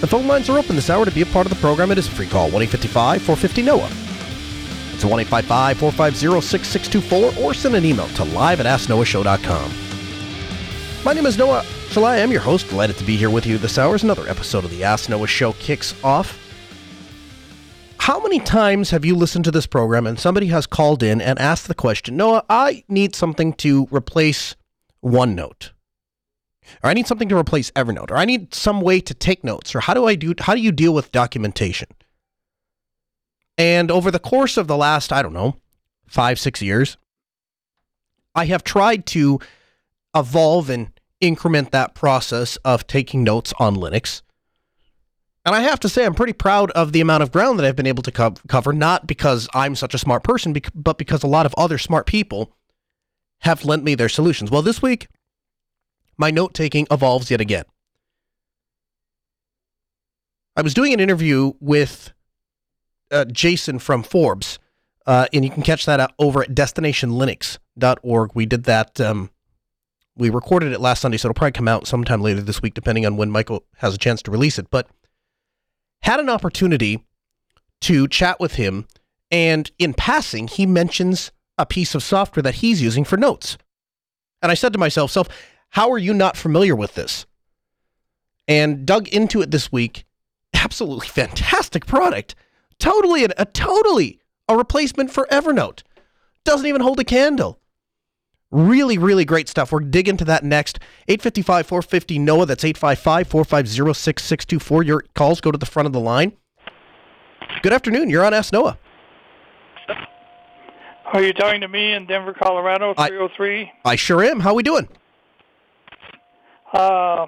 The phone lines are open this hour to be a part of the program. It is a free call, one eight fifty five four fifty Noah. It's 1 450 6624 or send an email to live at asknoahshow.com. My name is Noah Chelliah. I am your host. Delighted to be here with you this hour as another episode of the Ask Noah Show kicks off. How many times have you listened to this program and somebody has called in and asked the question, Noah, I need something to replace OneNote? Or I need something to replace Evernote, or I need some way to take notes, or how do I do how do you deal with documentation? And over the course of the last, I don't know, five, six years, I have tried to evolve and increment that process of taking notes on Linux. And I have to say, I'm pretty proud of the amount of ground that I've been able to co- cover, not because I'm such a smart person, but because a lot of other smart people have lent me their solutions. Well, this week, my note taking evolves yet again. I was doing an interview with uh, Jason from Forbes, uh, and you can catch that over at destinationlinux.org. We did that. Um, we recorded it last Sunday, so it'll probably come out sometime later this week, depending on when Michael has a chance to release it. But had an opportunity to chat with him, and in passing, he mentions a piece of software that he's using for notes. And I said to myself, self, how are you not familiar with this? And dug into it this week. Absolutely fantastic product. Totally a, a totally a replacement for Evernote. Doesn't even hold a candle. Really, really great stuff. We're dig into that next. 855 450 NOAH. That's 855 450 6624. Your calls go to the front of the line. Good afternoon. You're on Ask Noah. Are you talking to me in Denver, Colorado, 303? I, oh I sure am. How we doing? Uh,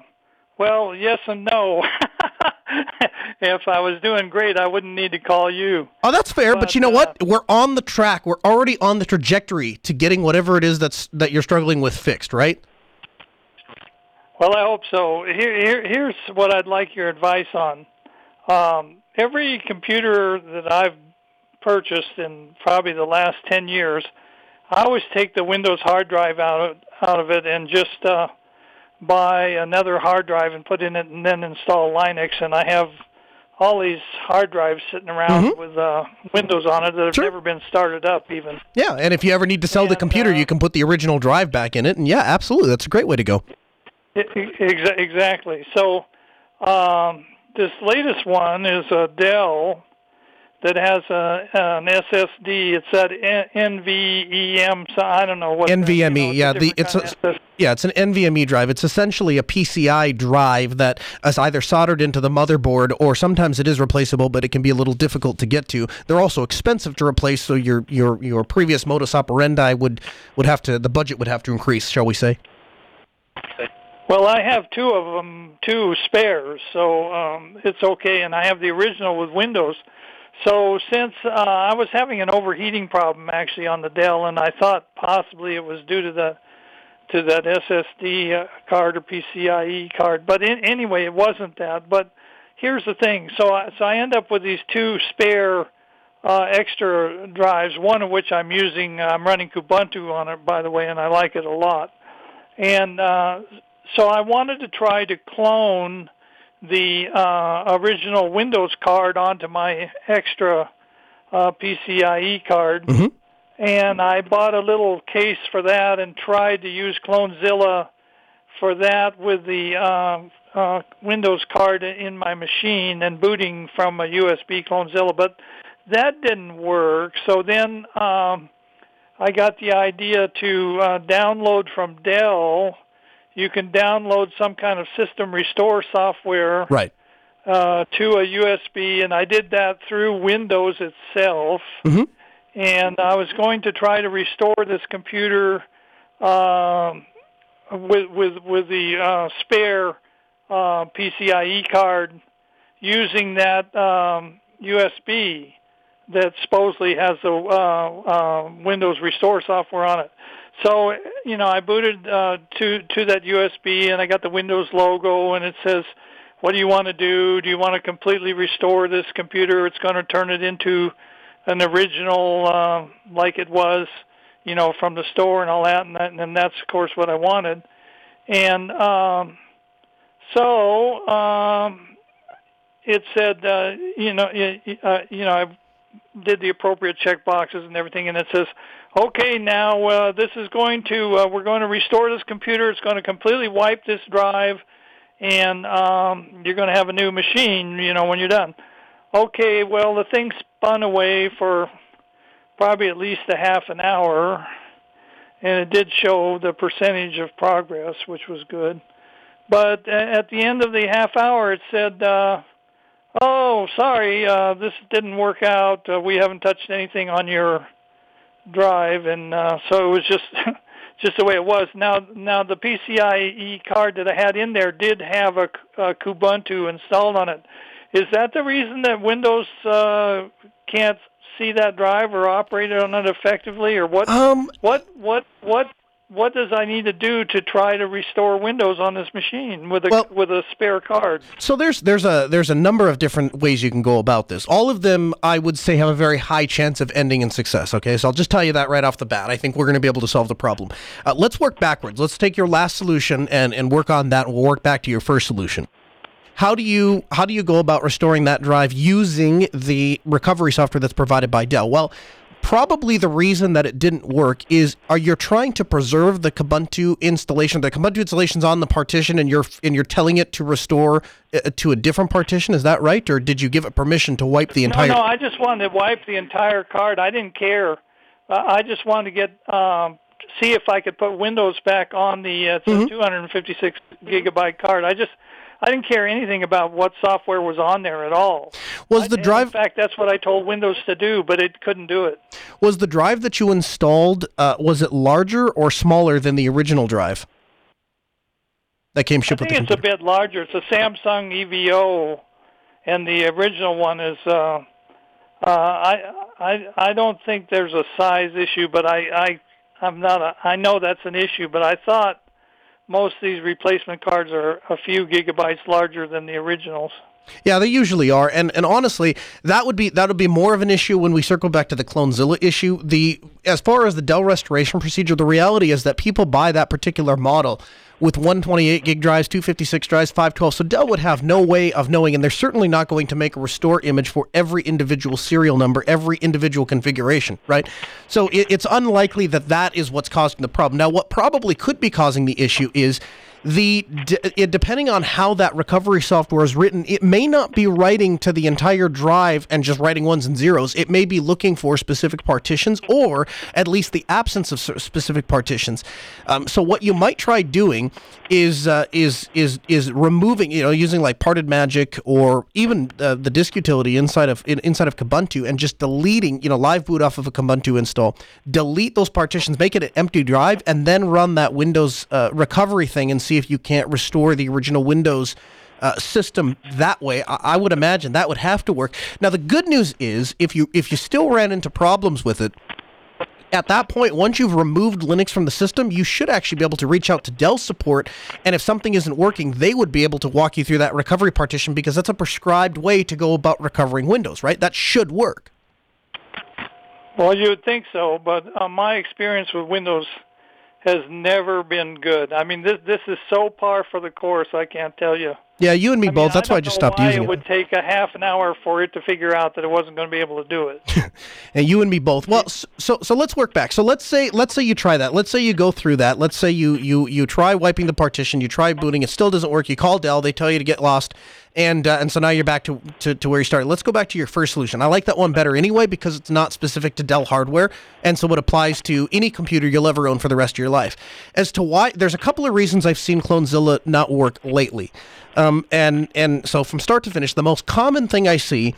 well, yes and no. if I was doing great, I wouldn't need to call you. Oh, that's fair. But, but you know uh, what? We're on the track. We're already on the trajectory to getting whatever it is that's that you're struggling with fixed, right? Well, I hope so. Here, here here's what I'd like your advice on. Um, every computer that I've purchased in probably the last ten years, I always take the Windows hard drive out of, out of it and just uh, buy another hard drive and put in it and then install Linux and I have all these hard drives sitting around mm-hmm. with uh, Windows on it that have sure. never been started up even. Yeah, and if you ever need to sell and, the computer, uh, you can put the original drive back in it and yeah, absolutely. That's a great way to go. exactly. So um, this latest one is a Dell that has a, an SSD. It's that NVEM. So I don't know what NVMe. You know, yeah, the it's a, yeah, it's an NVMe drive. It's essentially a PCI drive that is either soldered into the motherboard or sometimes it is replaceable, but it can be a little difficult to get to. They're also expensive to replace, so your your your previous modus operandi would would have to the budget would have to increase, shall we say? Well, I have two of them, two spares, so um, it's okay. And I have the original with Windows. So since uh, I was having an overheating problem actually on the Dell, and I thought possibly it was due to the to that SSD uh, card or PCIe card, but in, anyway, it wasn't that. But here's the thing: so I, so I end up with these two spare uh, extra drives, one of which I'm using. I'm running Kubuntu on it, by the way, and I like it a lot. And uh, so I wanted to try to clone the uh, original Windows card onto my extra uh, PCIe card. Mm-hmm. And I bought a little case for that and tried to use Clonezilla for that with the uh, uh, Windows card in my machine and booting from a USB Clonezilla, but that didn't work. So then um, I got the idea to uh, download from Dell you can download some kind of system restore software right. uh, to a USB, and I did that through Windows itself. Mm-hmm. And I was going to try to restore this computer um, with with with the uh, spare uh, PCIe card using that um, USB that supposedly has the uh, uh, Windows Restore software on it. So you know, I booted uh, to to that USB, and I got the Windows logo, and it says, "What do you want to do? Do you want to completely restore this computer? It's going to turn it into an original uh, like it was, you know, from the store and all that." And, that, and that's of course what I wanted. And um, so um, it said, uh, you know, uh, you know, I did the appropriate check boxes and everything, and it says, okay, now uh, this is going to, uh, we're going to restore this computer. It's going to completely wipe this drive, and um, you're going to have a new machine, you know, when you're done. Okay, well, the thing spun away for probably at least a half an hour, and it did show the percentage of progress, which was good. But at the end of the half hour, it said, uh, "Oh, sorry, uh, this didn't work out. Uh, we haven't touched anything on your drive," and uh, so it was just just the way it was. Now, now the PCIe card that I had in there did have a, a Kubuntu installed on it. Is that the reason that Windows uh, can't see that drive or operate it on it effectively, or what? Um, what what what what does I need to do to try to restore Windows on this machine with a well, with a spare card? So there's there's a there's a number of different ways you can go about this. All of them, I would say, have a very high chance of ending in success. Okay, so I'll just tell you that right off the bat. I think we're going to be able to solve the problem. Uh, let's work backwards. Let's take your last solution and and work on that. We'll work back to your first solution. How do you how do you go about restoring that drive using the recovery software that's provided by Dell? Well probably the reason that it didn't work is are you trying to preserve the Kubuntu installation? The Kubuntu installation's on the partition, and you're and you're telling it to restore uh, to a different partition. Is that right, or did you give it permission to wipe the entire? No, no. I just wanted to wipe the entire card. I didn't care. Uh, I just wanted to get um, see if I could put Windows back on the uh, mm-hmm. 256 gigabyte card. I just I didn't care anything about what software was on there at all. Was the drive? In fact, that's what I told Windows to do, but it couldn't do it. Was the drive that you installed uh, was it larger or smaller than the original drive that came shipped I with the think it's a bit larger. It's a Samsung EVO, and the original one is. Uh, uh, I I I don't think there's a size issue, but I I I'm not. A, I know that's an issue, but I thought most of these replacement cards are a few gigabytes larger than the originals. Yeah, they usually are, and and honestly, that would be that would be more of an issue when we circle back to the Clonezilla issue. The as far as the Dell restoration procedure, the reality is that people buy that particular model with 128 gig drives, 256 drives, 512. So Dell would have no way of knowing, and they're certainly not going to make a restore image for every individual serial number, every individual configuration, right? So it, it's unlikely that that is what's causing the problem. Now, what probably could be causing the issue is the depending on how that recovery software is written, it may not be writing to the entire drive and just writing ones and zeros. It may be looking for specific partitions or at least the absence of specific partitions. Um, so what you might try doing is uh, is is is removing, you know, using like parted magic or even uh, the disk utility inside of in, inside of Kubuntu and just deleting, you know, live boot off of a Kubuntu install, delete those partitions, make it an empty drive, and then run that Windows uh, recovery thing and see if you can't restore the original Windows. Uh, system that way. I, I would imagine that would have to work. Now the good news is if you if you still ran into problems with it, at that point, once you've removed Linux from the system, you should actually be able to reach out to Dell support. And if something isn't working, they would be able to walk you through that recovery partition because that's a prescribed way to go about recovering Windows, right? That should work. Well, you would think so, but uh, my experience with Windows has never been good. I mean, this this is so par for the course. I can't tell you. Yeah, you and me I both. Mean, That's I why I just stopped using it. It would take a half an hour for it to figure out that it wasn't going to be able to do it. and you and me both. Well, so so let's work back. So let's say let's say you try that. Let's say you go through that. Let's say you you you try wiping the partition. You try booting. It still doesn't work. You call Dell. They tell you to get lost. And uh, and so now you're back to, to, to where you started. Let's go back to your first solution. I like that one better anyway because it's not specific to Dell hardware, and so it applies to any computer you'll ever own for the rest of your life. As to why, there's a couple of reasons I've seen Clonezilla not work lately. Um, and and so from start to finish, the most common thing I see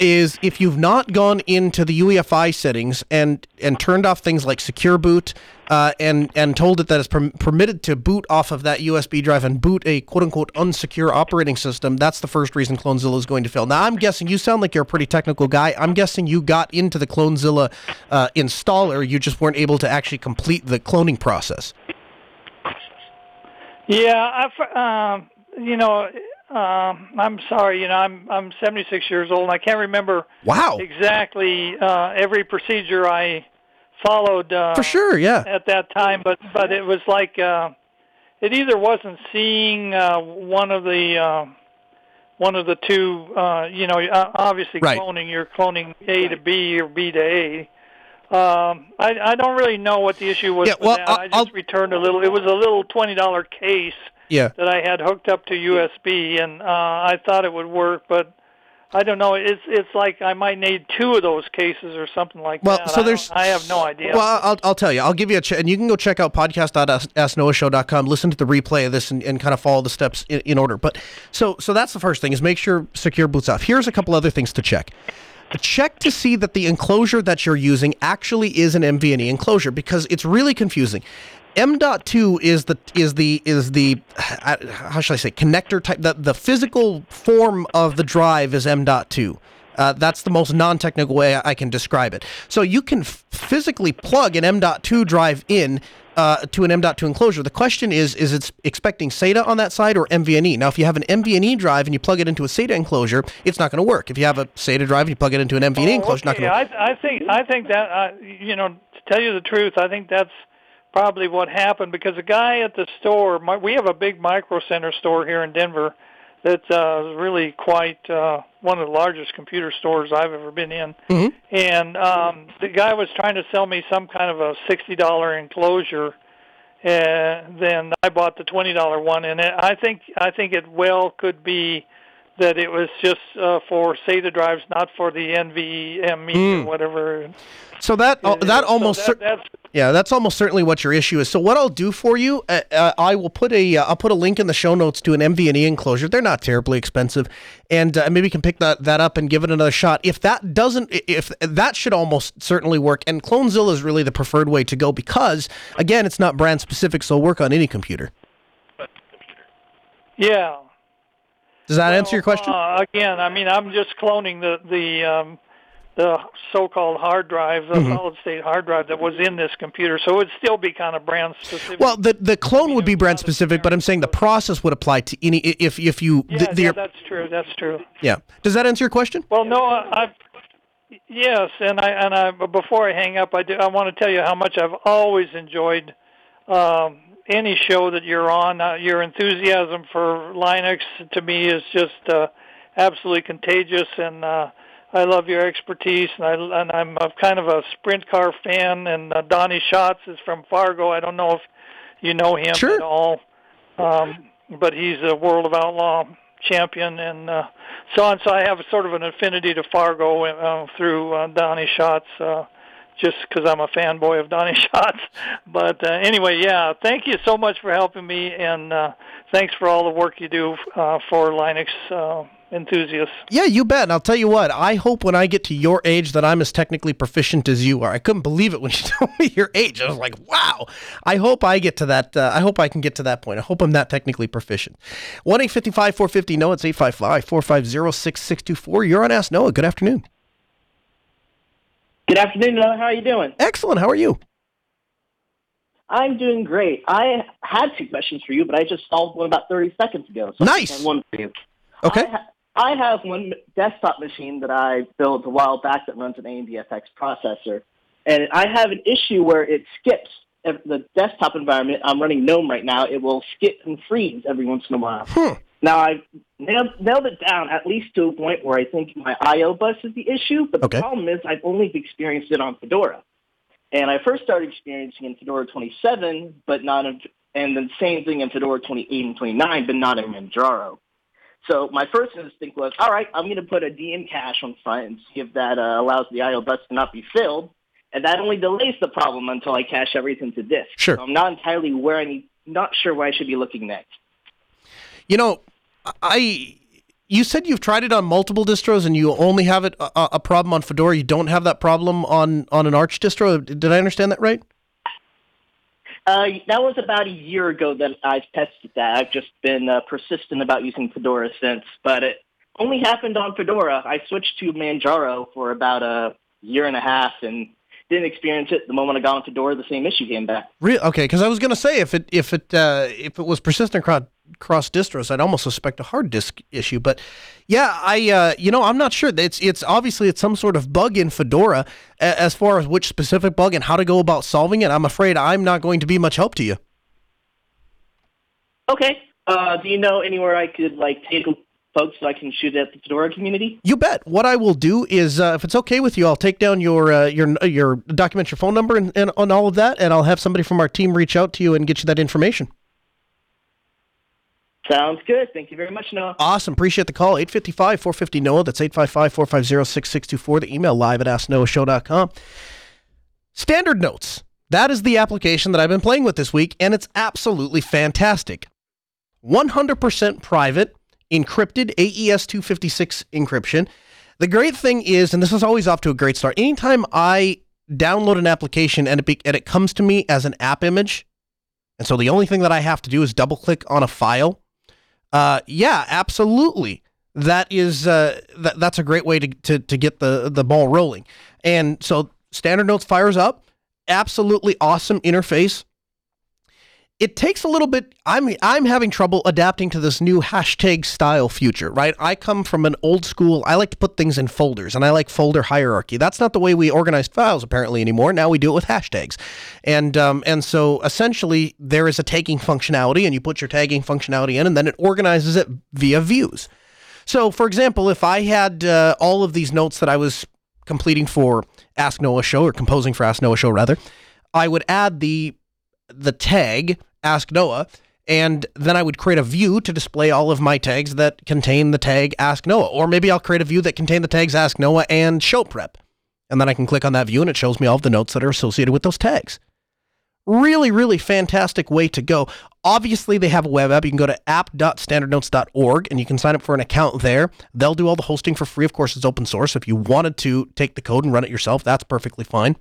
is if you've not gone into the UEFI settings and and turned off things like secure boot uh, and and told it that it's per- permitted to boot off of that USB drive and boot a quote unquote unsecure operating system, that's the first reason Clonezilla is going to fail. Now I'm guessing you sound like you're a pretty technical guy. I'm guessing you got into the Clonezilla uh, installer, you just weren't able to actually complete the cloning process. Yeah, I, um, you know, um, I'm sorry. You know, I'm I'm 76 years old, and I can't remember Wow. exactly uh, every procedure I followed. Uh, For sure, yeah. At that time, but but it was like uh, it either wasn't seeing uh, one of the uh, one of the two. Uh, you know, uh, obviously Right. cloning. You're cloning A to B or B to A. Um, I, I don't really know what the issue was Yeah, with well, that. I'll- I just I'll- returned a little. It was a little twenty dollar case Yeah. that I had hooked up to USB, and uh, I thought it would work, but I don't know. It's it's like I might need two of those cases or something like Well, that. so I there's. don't- I have no idea. Well, I'll, I'll tell you. I'll give you a ch- and you can go check out podcast.asknoahshow.com. Listen to the replay of this and, and kind of follow the steps in, in order. But so so that's the first thing is make sure secure boots off. Here's a couple other things to check. Check to see that the enclosure that you're using actually is an MVNE enclosure because it's really confusing. M.2 is the is the is the uh, how should I say connector type the the physical form of the drive is M.2. Uh, that's the most non-technical way I can describe it. So you can f- physically plug an M.2 drive in uh, to an M.2 enclosure. The question is, is it expecting SATA on that side or MVNE? Now, if you have an MVNE drive and you plug it into a SATA enclosure, it's not going to work. If you have a SATA drive and you plug it into an MVNE Oh, enclosure, it's not going to work. I, I think I think that uh, you know to tell you the truth, I think that's probably what happened because the guy at the store, my, we have a big micro center store here in Denver that's uh, really quite uh, one of the largest computer stores I've ever been in. Mhm. And um, the guy was trying to sell me some kind of a sixty dollar enclosure. And then I bought the twenty dollar one, and it, I think I think it well could be that it was just uh, for SATA drives, not for the NVMe Hmm. or whatever. So that uh, that So almost cer- that's Yeah, that's almost certainly what your issue is. So what I'll do for you, uh, uh, I will put a uh, I'll put a link in the show notes to an MVNE enclosure. They're not terribly expensive, and uh, maybe you can pick that that up and give it another shot. If that doesn't, if that should almost certainly work. And Clonezilla is really the preferred way to go because again, it's not brand specific, so it'll work on any computer. yeah. Does that answer your question? Uh, again, I mean, I'm just cloning the the um, the so-called hard drive, the Mm-hmm. solid-state hard drive that was in this computer, so it'd still be kind of brand specific. well, the the clone would be brand specific, but I'm saying the process would apply to any if if you yeah, the, the, yeah, that's true. That's true. yeah. Does that answer your question? Well, no, I, I've yes, and I and I but before I hang up, I do I want to tell you how much I've always enjoyed um, any show that you're on. Uh, your enthusiasm for Linux to me is just uh, absolutely contagious, and uh, I love your expertise. And I and I'm a kind of a sprint car fan. And uh, Donny Schatz is from Fargo. I don't know if you know him Sure. at all, um, but he's a World of Outlaw champion, and uh, so on. So I have sort of an affinity to Fargo uh, through uh, Donny Schatz, uh, just because I'm a fanboy of Donny Schatz. But uh, anyway, yeah, thank you so much for helping me, and uh, thanks for all the work you do uh, for Linux uh, enthusiasts. Yeah, you bet. And I'll tell you what, I hope when I get to your age that I'm as technically proficient as you are. I couldn't believe it when you told me your age. I was like, wow. I hope I get to that. Uh, I hope I can get to that point. I hope I'm that technically proficient. 1 855 450 No, it's 855 450 6624. You're on Ask Noah. Good afternoon. Good afternoon, Noah. How are you doing? Excellent. How are you? I'm doing great. I had two questions for you, but I just solved one about 30 seconds ago. So I Nice. have one for you. Okay. I, ha- I have one desktop machine that I built a while back that runs an AMD-FX processor, and I have an issue where it skips the desktop environment. I'm running GNOME right now. It will skip and freeze every once in a while. Hmm. Now I've nailed, nailed it down at least to a point where I think my I/O bus is the issue, but Okay. the problem is I've only experienced it on Fedora. And I first started experiencing in Fedora 27, but not in, and the same thing in Fedora 28 and 29, but not in Manjaro. So my first instinct was, all right, I'm going to put a DM cache on front and see if that uh, allows the I/O bus to not be filled, and that only delays the problem until I cache everything to disk. Sure. So I'm not entirely where I need, not sure where I should be looking next. You know, I you said you've tried it on multiple distros and you only have it a, a, problem on Fedora. You don't have that problem on on an Arch distro. Did I understand that right? Uh, that was about a year ago that I've tested that. I've just been uh, persistent about using Fedora since, but it only happened on Fedora. I switched to Manjaro for about a year and a half and didn't experience it. The moment I got on Fedora, the same issue came back. Really? Okay, because I was going to say if it if it uh, if it was persistent cross distros, I'd almost suspect a hard disk issue. But yeah, I uh, you know I'm not sure. It's it's obviously it's some sort of bug in Fedora. As far as which specific bug and how to go about solving it, I'm afraid I'm not going to be much help to you. Okay. Uh, do you know anywhere I could like take folks so I can shoot at the Fedora community? You bet. What I will do is, uh, if it's okay with you, I'll take down your uh, your your document your phone number and, and on all of that, and I'll have somebody from our team reach out to you and get you that information. Sounds good. Thank you very much, Noah. Awesome. Appreciate the call. 855 450 Noah. That's 855 450 6624. The email live at asknoahshow.com. Standard Notes. That is the application that I've been playing with this week, and it's absolutely fantastic. 100% private, encrypted AES 256 encryption. The great thing is, and this is always off to a great start, anytime I download an application and it, be, and it comes to me as an app image, and so the only thing that I have to do is double click on a file uh, yeah, absolutely. That is uh, that, that's a great way to, to, to get the, the ball rolling. And so Standard Notes fires up. Absolutely awesome interface it takes a little bit i'm i'm having trouble adapting to this new hashtag style future right? I come from an old school i like to put things in folders and i like folder hierarchy. That's not the way we organize files apparently anymore. Now we do it with hashtags. And um, and so essentially there is a tagging functionality and you put your tagging functionality in and then it organizes it via views. So for example if i had uh, all of these notes that i was completing for ask noah show or composing for ask noah show rather i would add the the tag Ask Noah, and then I would create a view to display all of my tags that contain the tag Ask Noah. Or maybe I'll create a view that contain the tags Ask Noah and Show Prep. And then I can click on that view and it shows me all of the notes that are associated with those tags. Really, really fantastic way to go. Obviously, they have a web app. You can go to app.standardnotes.org and you can sign up for an account there. They'll do all the hosting for free. Of course, it's open source. If you wanted to take the code and run it yourself, that's perfectly fine.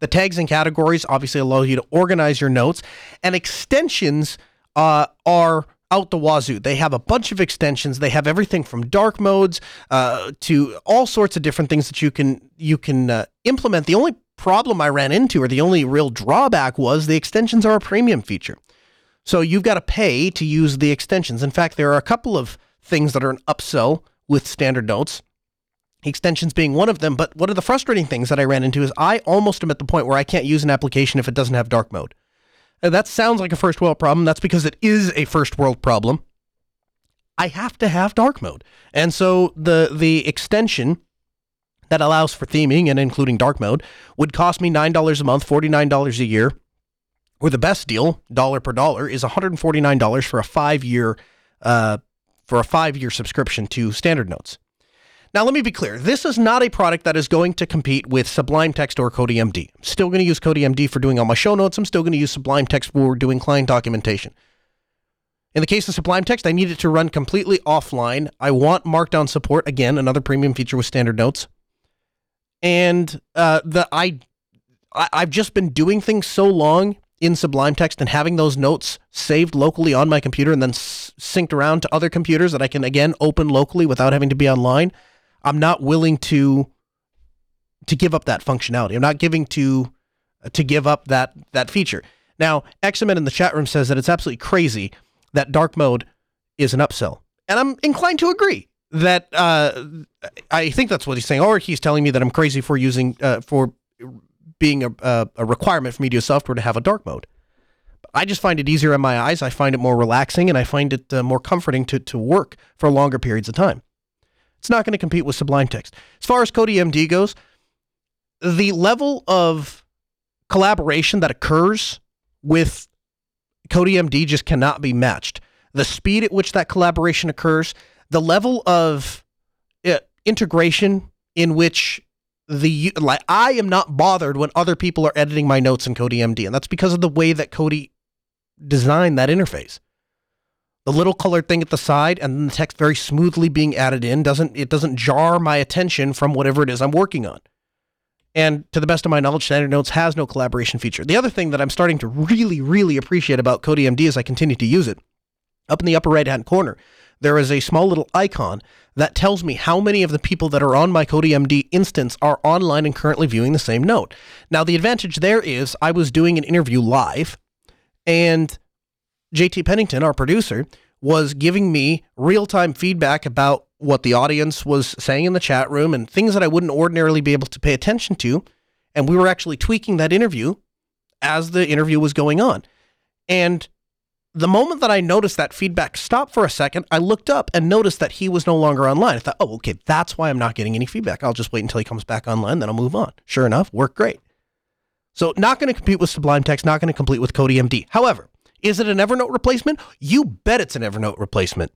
The tags and categories obviously allow you to organize your notes, and extensions uh, are out the wazoo. They have a bunch of extensions. They have everything from dark modes uh, to all sorts of different things that you can you can uh, implement. The only problem I ran into, or the only real drawback, was the extensions are a premium feature. So you've got to pay to use the extensions. In fact, there are a couple of things that are an upsell with standard notes extensions being one of them. But one of the frustrating things that I ran into is I almost am at the point where I can't use an application if it doesn't have dark mode. And that sounds like a first world problem. That's because it is a first world problem. I have to have dark mode. And so the the extension that allows for theming and including dark mode would cost me $9 a month, $49 a year. Or the best deal, dollar per dollar, is $149 for a five year uh, for a five year subscription to Standard Notes. Now, let me be clear. This is not a product that is going to compete with Sublime Text or CodiMD. I'm still going to use CodiMD for doing all my show notes. I'm still going to use Sublime Text for doing client documentation. In the case of Sublime Text, I need it to run completely offline. I want Markdown support. Again, another premium feature with standard notes. And uh, the I, I I've just been doing things so long in Sublime Text and having those notes saved locally on my computer and then s- synced around to other computers that I can again open locally without having to be online I'm not willing to to give up that functionality. I'm not giving to to give up that that feature. Now, Examen in the chat room says that it's absolutely crazy that dark mode is an upsell, and I'm inclined to agree. That uh, I think that's what he's saying, or he's telling me that I'm crazy for using uh, for being a, a requirement for media software to have a dark mode. I just find it easier in my eyes. I find it more relaxing, and I find it uh, more comforting to to work for longer periods of time. It's not going to compete with Sublime Text. As far as CodiMD goes, the level of collaboration that occurs with CodiMD just cannot be matched. The speed at which that collaboration occurs, the level of uh, integration in which the like I am not bothered when other people are editing my notes in CodiMD, and that's because of the way that Cody designed that interface. The little colored thing at the side and the text very smoothly being added in doesn't it doesn't jar my attention from whatever it is I'm working on. And to the best of my knowledge, Standard Notes has no collaboration feature. The other thing that I'm starting to really, really appreciate about CodiMD as I continue to use it, up in the upper right hand corner, there is a small little icon that tells me how many of the people that are on my CodiMD instance are online and currently viewing the same note. Now, the advantage there is I was doing an interview live, and JT Pennington, our producer, was giving me real time feedback about what the audience was saying in the chat room and things that I wouldn't ordinarily be able to pay attention to. And we were actually tweaking that interview as the interview was going on. And the moment that I noticed that feedback stop for a second, I looked up and noticed that he was no longer online. I thought, oh, okay, that's why I'm not getting any feedback. I'll just wait until he comes back online, then I'll move on. Sure enough, worked great. So, not going to compete with Sublime Text, not going to compete with CodiMD. However, is it an Evernote replacement? You bet it's an Evernote replacement.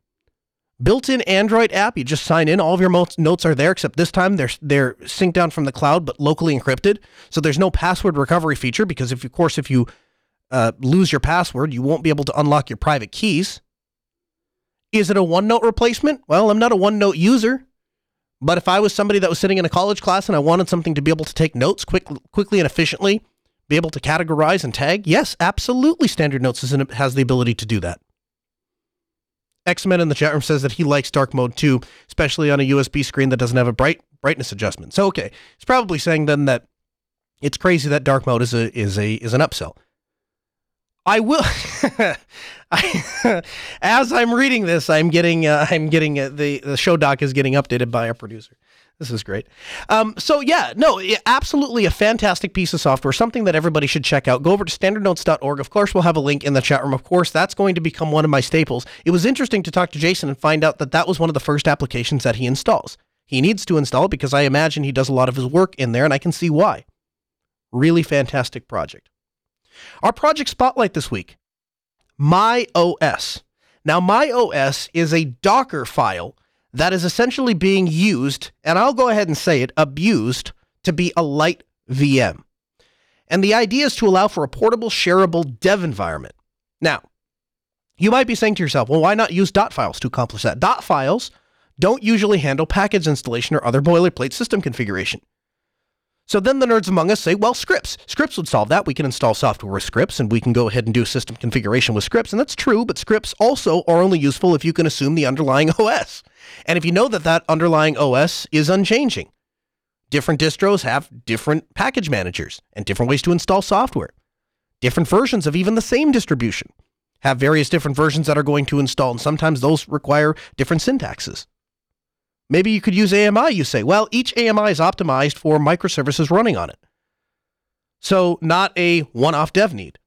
Built-in Android app, you just sign in. All of your notes are there, except this time they're they're synced down from the cloud, but locally encrypted. So there's no password recovery feature because, if of course, if you uh, lose your password, you won't be able to unlock your private keys. Is it a OneNote replacement? Well, I'm not a OneNote user, but if I was somebody that was sitting in a college class and I wanted something to be able to take notes quick, quickly and efficiently, be able to categorize and tag, yes, absolutely, Standard Notes has the ability to do that. X-Men in the chat room says that he likes dark mode too, especially on a USB screen that doesn't have a bright brightness adjustment. So okay, he's probably saying then that it's crazy that dark mode is a is a is an upsell. I will. I, as I'm reading this, I'm getting uh, I'm getting uh, the the show doc is getting updated by our producer. This is great. Um, so yeah, no, absolutely a fantastic piece of software, something that everybody should check out. Go over to standardnotes.org. Of course, we'll have a link in the chat room. Of course, that's going to become one of my staples. It was interesting to talk to Jason and find out that that was one of the first applications that he installs. He needs to install it because I imagine he does a lot of his work in there, and I can see why. Really fantastic project. Our project spotlight this week My OS. Now, My OS is a Docker file that is essentially being used, and I'll go ahead and say it, abused to be a light VM. And the idea is to allow for a portable, shareable dev environment. Now, you might be saying to yourself, well, why not use dot files to accomplish that? Dot files don't usually handle package installation or other boilerplate system configuration. So then the nerds among us say, well, scripts. Scripts would solve that. We can install software with scripts and we can go ahead and do system configuration with scripts. And that's true, but scripts also are only useful if you can assume the underlying OS. And if you know that that underlying OS is unchanging. Different distros have different package managers and different ways to install software. Different versions of even the same distribution have various different versions that are going to install, and sometimes those require different syntaxes. Maybe you could use AMI, you say. Well, each AMI is optimized for microservices running on it. So, not a one off dev need.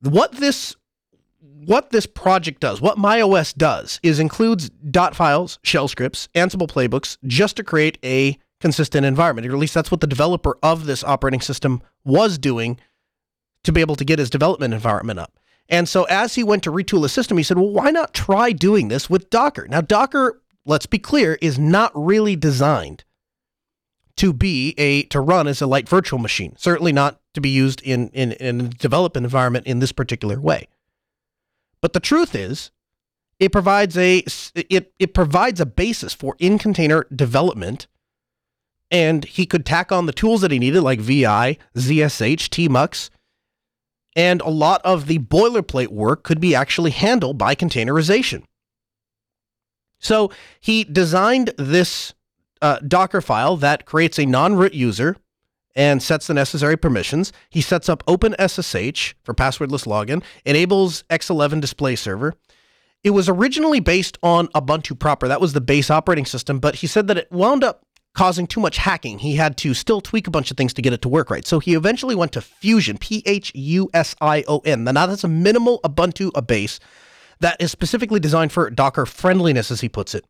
What this what this project does, what MyOS does, is includes dot files, shell scripts, Ansible playbooks, just to create a consistent environment. Or at least that's what the developer of this operating system was doing to be able to get his development environment up. And so as he went to retool the system, he said, well, why not try doing this with Docker? Now, Docker, let's be clear, is not really designed to be a to run as a light virtual machine. Certainly not to be used in, in, in a development environment in this particular way. But the truth is, it provides a it, it provides a basis for in container development and he could tack on the tools that he needed like vi zsh tmux and a lot of the boilerplate work could be actually handled by containerization. So he designed this uh, Docker file that creates a non-root user and sets the necessary permissions. He sets up OpenSSH for passwordless login, enables X11 display server. It was originally based on Ubuntu proper. That was the base operating system, but he said that it wound up causing too much hacking. He had to still tweak a bunch of things to get it to work right. So he eventually went to Phusion, P H U S I O N. Now that's a minimal Ubuntu base that is specifically designed for Docker friendliness, as he puts it.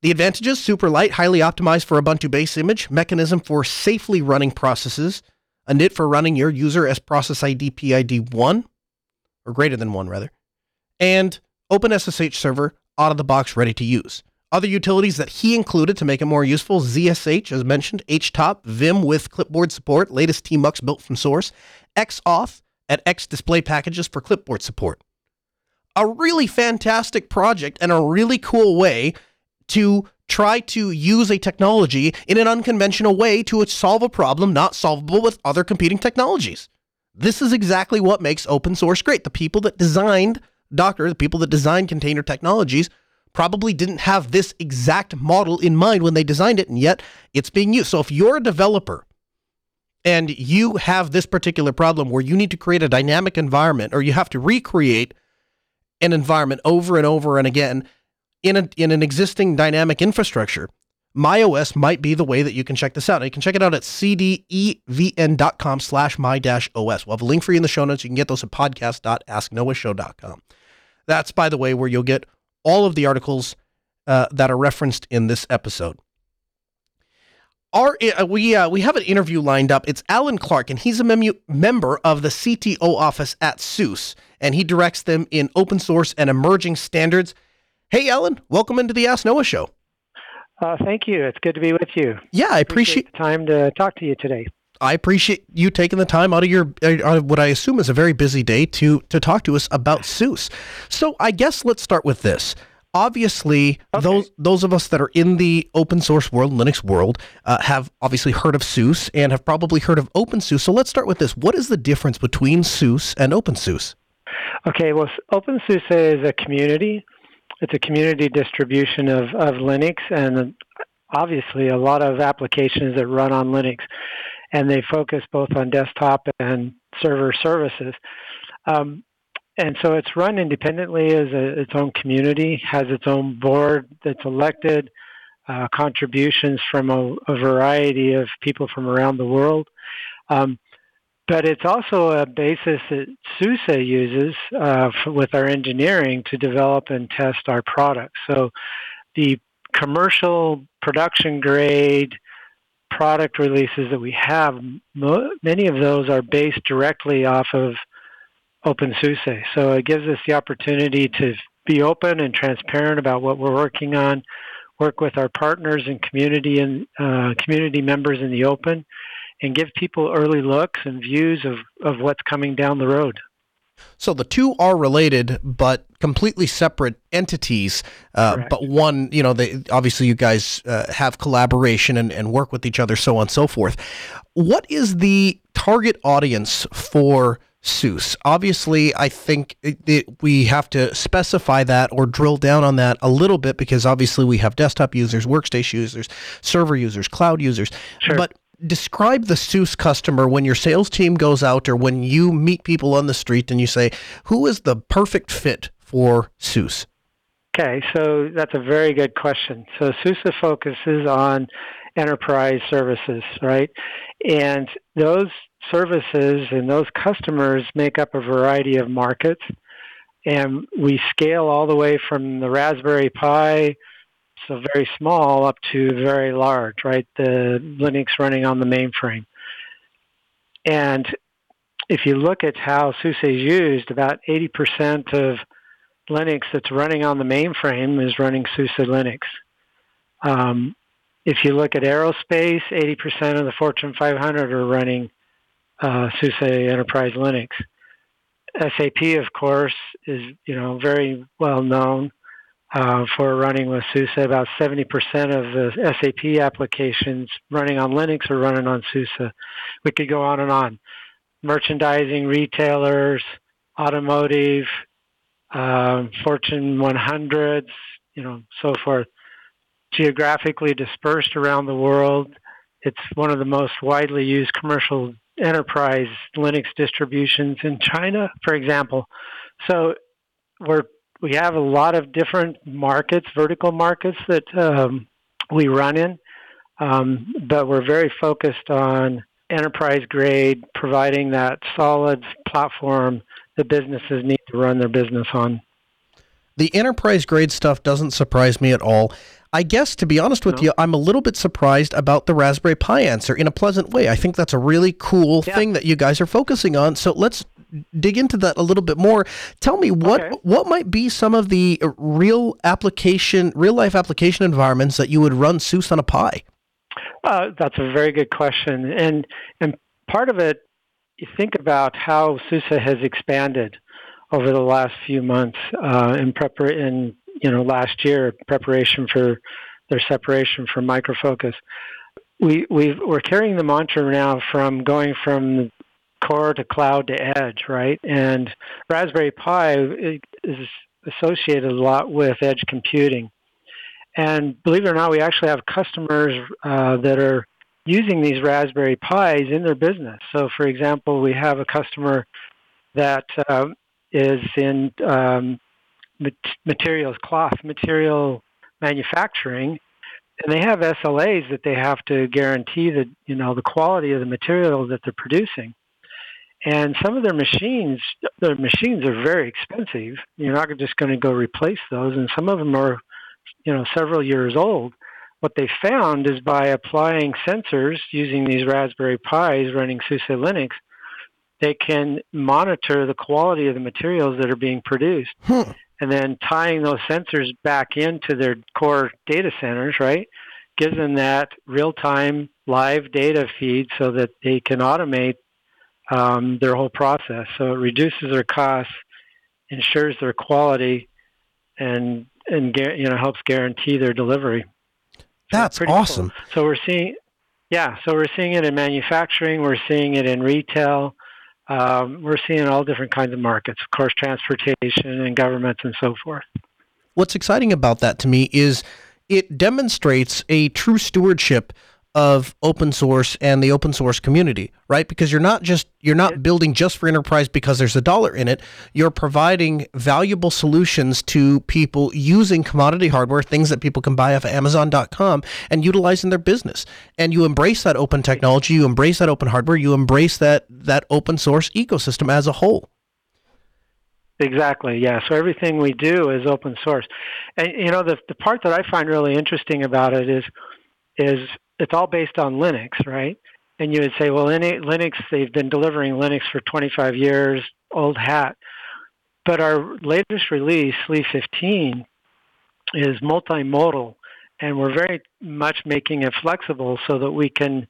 The advantages super light, highly optimized for Ubuntu base image, mechanism for safely running processes, a init for running your user as process ID PID 1, or greater than 1 rather, and OpenSSH server out of the box ready to use. Other utilities that he included to make it more useful ZSH, as mentioned, HTOP, Vim with clipboard support, latest tmux built from source, XAuth, and X display packages for clipboard support. a really fantastic project and a really cool way to try to use a technology in an unconventional way to solve a problem not solvable with other competing technologies. This is exactly what makes open source great. The people that designed Docker, the people that designed container technologies, probably didn't have this exact model in mind when they designed it, and yet it's being used. So if you're a developer and you have this particular problem where you need to create a dynamic environment or you have to recreate an environment over and over and again in, a, in an existing dynamic infrastructure, MyOS might be the way that you can check this out. And you can check it out at cdevn.com slash my-os. We'll have a link for you in the show notes. You can get those at podcast.asknoahshow.com. That's, by the way, where you'll get all of the articles uh, that are referenced in this episode. Our, uh, we uh, we have an interview lined up. It's Alan Clark, and he's a mem- member of the CTO office at SUSE, and he directs them in open source and emerging standards. Hey, Alan, welcome into the Ask Noah show. Uh, thank you. It's good to be with you. Yeah, I appreciate, appreciate the time to talk to you today. I appreciate you taking the time out of your uh, what I assume is a very busy day to to talk to us about SUSE. So I guess let's start with this. Obviously, okay. those those of us that are in the open source world, Linux world, uh, have obviously heard of SUSE and have probably heard of OpenSUSE. So let's start with this. What is the difference between SUSE and OpenSUSE? Okay, well, OpenSUSE is a community. It's a community distribution of, of Linux and obviously a lot of applications that run on Linux and they focus both on desktop and server services. Um, and so it's run independently as a, its own community, has its own board that's elected, uh, contributions from a, a, variety of people from around the world. Um, but it's also a basis that SUSE uses uh, with our engineering to develop and test our products. So the commercial production grade product releases that we have, many of those are based directly off of OpenSUSE. So it gives us the opportunity to be open and transparent about what we're working on, work with our partners and community and uh, community members in the open, and give people early looks and views of, of what's coming down the road. So the two are related, but completely separate entities. Uh, but one, you know, they obviously you guys uh, have collaboration and, and work with each other, so on and so forth. What is the target audience for SUSE? Obviously, I think it, it, we have to specify that or drill down on that a little bit because obviously we have desktop users, workstation users, server users, cloud users. Sure. But describe the SUSE customer when your sales team goes out or when you meet people on the street and you say, who is the perfect fit for SUSE? Okay, so that's a very good question. So SUSE focuses on enterprise services, right? And those services and those customers make up a variety of markets. And we scale all the way from the Raspberry Pi so very small up to very large, right? The Linux running on the mainframe. And if you look at how SUSE is used, about 80% of Linux that's running on the mainframe is running SUSE Linux. Um, if you look at aerospace, 80% of the Fortune 500 are running uh, SUSE Enterprise Linux. SAP, of course, is you know very well known uh, for running with SUSE. About 70% of the SAP applications running on Linux are running on SUSE. We could go on and on. Merchandising, retailers, automotive, um, Fortune 100s, you know, so forth. Geographically dispersed around the world. It's one of the most widely used commercial enterprise Linux distributions in China, for example. So we're we have a lot of different markets, vertical markets that um, we run in, um, but we're very focused on enterprise grade, providing that solid platform that businesses need to run their business on. The enterprise grade stuff doesn't surprise me at all. I guess, to be honest with no. you, I'm a little bit surprised about the Raspberry Pi answer in a pleasant way. I think that's a really cool yeah. thing that you guys are focusing on. So let's dig into that a little bit more. Tell me what okay. what might be some of the real application, real life application environments that you would run SUSE on a Pi. Uh, that's a very good question, and and part of it, you think about how SUSE has expanded over the last few months uh, in prepar- in you know last year preparation for their separation from Micro Focus. We we we're carrying the mantra now from going from core to cloud to edge, right? And Raspberry Pi is associated a lot with edge computing. And believe it or not, we actually have customers uh, that are using these Raspberry Pis in their business. So, for example, we have a customer that uh, is in um, materials, cloth material manufacturing, and they have SLAs that they have to guarantee that you know the quality of the material that they're producing. And some of their machines, their machines are very expensive. You're not just going to go replace those, and some of them are, you know, several years old. What they found is by applying sensors using these Raspberry Pis running SUSE Linux, they can monitor the quality of the materials that are being produced. Hmm. And then tying those sensors back into their core data centers, right, gives them that real time live data feed so that they can automate um, their whole process. So it reduces their costs, ensures their quality, and and you know helps guarantee their delivery. So That's awesome. Cool. So we're seeing, yeah. So we're seeing it in manufacturing. We're seeing it in retail. Um, we're seeing all different kinds of markets, of course, transportation and governments and so forth. What's exciting about that to me is it demonstrates a true stewardship of open source and the open source community, right? Because you're not just you're not building just for enterprise because there's a dollar in it. You're providing valuable solutions to people using commodity hardware, things that people can buy off of amazon.com and utilize in their business. And you embrace that open technology, you embrace that open hardware, you embrace that that open source ecosystem as a whole. Exactly. Yeah. So everything we do is open source. And you know the the part that I find really interesting about it is is it's all based on Linux, right? And you would say, well, Linux, they've been delivering Linux for 25 years, old hat. But our latest release, SLE 15, is multimodal, and we're very much making it flexible so that we can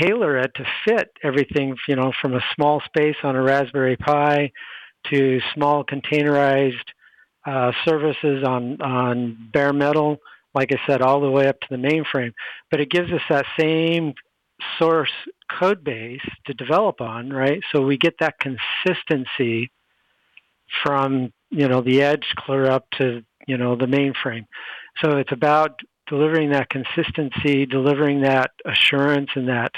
tailor it to fit everything, you know, from a small space on a Raspberry Pi to small containerized uh, services on, on bare metal like I said, all the way up to the mainframe. But it gives us that same source code base to develop on, right? So we get that consistency from, you know, the edge clear up to, you know, the mainframe. So it's about delivering that consistency, delivering that assurance and that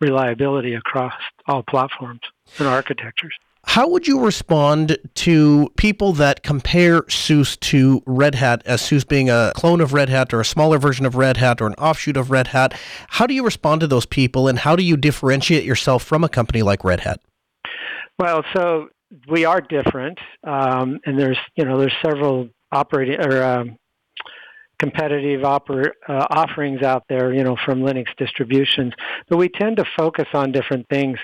reliability across all platforms and architectures. How would you respond to people that compare SUSE to Red Hat as SUSE being a clone of Red Hat or a smaller version of Red Hat or an offshoot of Red Hat? How do you respond to those people and how do you differentiate yourself from a company like Red Hat? Well, so we are different, um, and there's you know there's several operating or um, competitive oper- uh, offerings out there, you know, from Linux distributions, but we tend to focus on different things.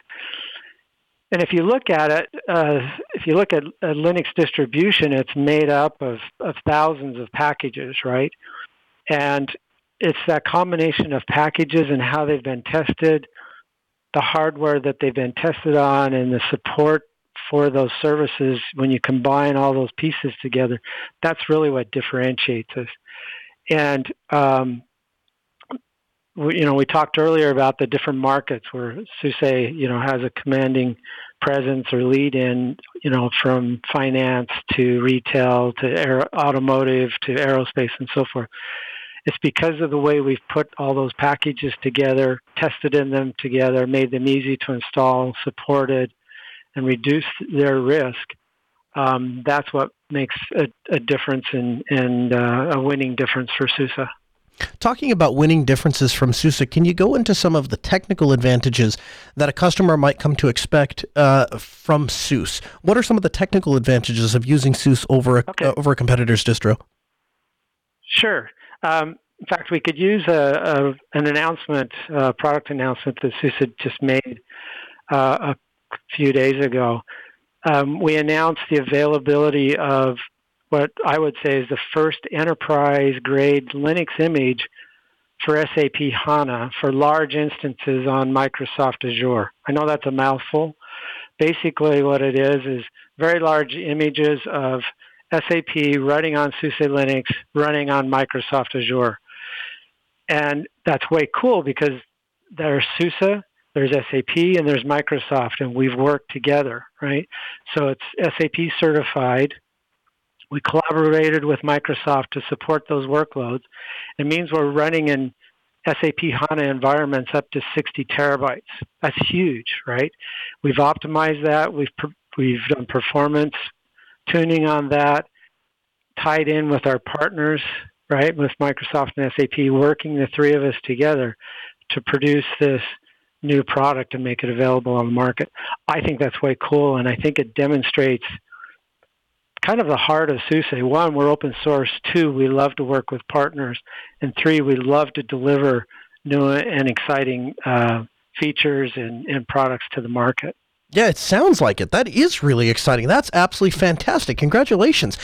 And if you look at it, uh, if you look at a Linux distribution, it's made up of, of thousands of packages, right? And it's that combination of packages and how they've been tested, the hardware that they've been tested on, and the support for those services when you combine all those pieces together. That's really what differentiates us. And um, we, you know, we talked earlier about the different markets where SUSE, you know, has a commanding presence or lead in, you know, from finance to retail to aer- automotive to aerospace and so forth. It's because of the way we've put all those packages together, tested in them together, made them easy to install, supported, and reduced their risk. Um, that's what makes a, a difference and uh, a winning difference for SUSE. Talking about winning differences from SUSE, can you go into some of the technical advantages that a customer might come to expect uh, from SUSE? What are some of the technical advantages of using SUSE over a, okay. uh, over a competitor's distro? Sure. Um, in fact, we could use a, a an announcement, a product announcement that SUSE just made uh, a few days ago. Um, we announced the availability of what I would say is the first enterprise grade Linux image for SAP HANA for large instances on Microsoft Azure. I know that's a mouthful, Basically, what it is is very large images of SAP running on SUSE Linux, running on Microsoft Azure. And that's way cool because there's SUSE, there's SAP, and there's Microsoft, and we've worked together, right? So it's SAP certified. We collaborated with Microsoft to support those workloads. It means we're running in SAP HANA environments up to 60 terabytes. That's huge, right? We've optimized that. We've we've done performance tuning on that, tied in with our partners, right, with Microsoft and SAP, working the three of us together to produce this new product and make it available on the market. I think that's way cool, and I think it demonstrates kind of the heart of SUSE. One, we're open source. Two, we love to work with partners. And three, we love to deliver new and exciting uh, features and, and products to the market. Yeah, it sounds like it. That is really exciting. That's absolutely fantastic. Congratulations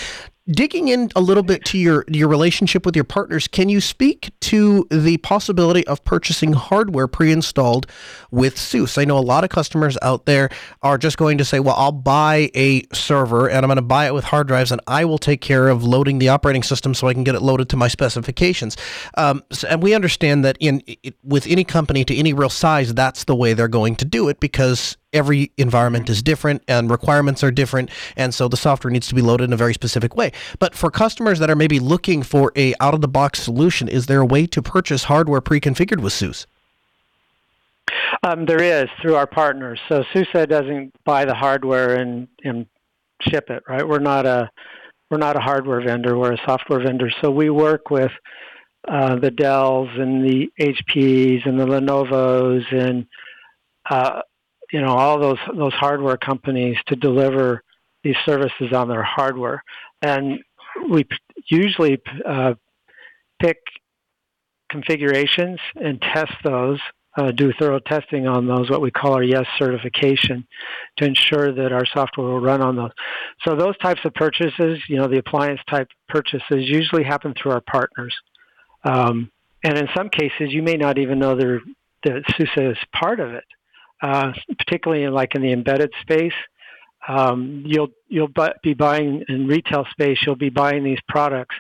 digging in a little bit to your your relationship with your partners, can you speak to the possibility of purchasing hardware pre-installed with SUSE? I know a lot of customers out there are just going to say, "Well, I'll buy a server and I'm going to buy it with hard drives, and I will take care of loading the operating system so I can get it loaded to my specifications." Um, so, and we understand that in it, with any company to any real size, that's the way they're going to do it because every environment is different and requirements are different and so the software needs to be loaded in a very specific way but for customers that are maybe looking for a out of the box solution is there a way to purchase hardware pre-configured with SUSE um, there is through our partners. So SUSE doesn't buy the hardware and, and ship it right? We're not a we're not a hardware vendor. We're a software vendor. So we work with uh, the Dells and the HPs and the Lenovo's and uh, you know all those those hardware companies to deliver these services on their hardware, and we usually uh, pick configurations and test those, uh, do thorough testing on those, what we call our yes certification, to ensure that our software will run on those. So those types of purchases, you know, the appliance type purchases, usually happen through our partners. Um, and in some cases, you may not even know that SUSE is part of it uh, particularly in, like in the embedded space. Um, you'll you'll be buying in retail space. You'll be buying these products,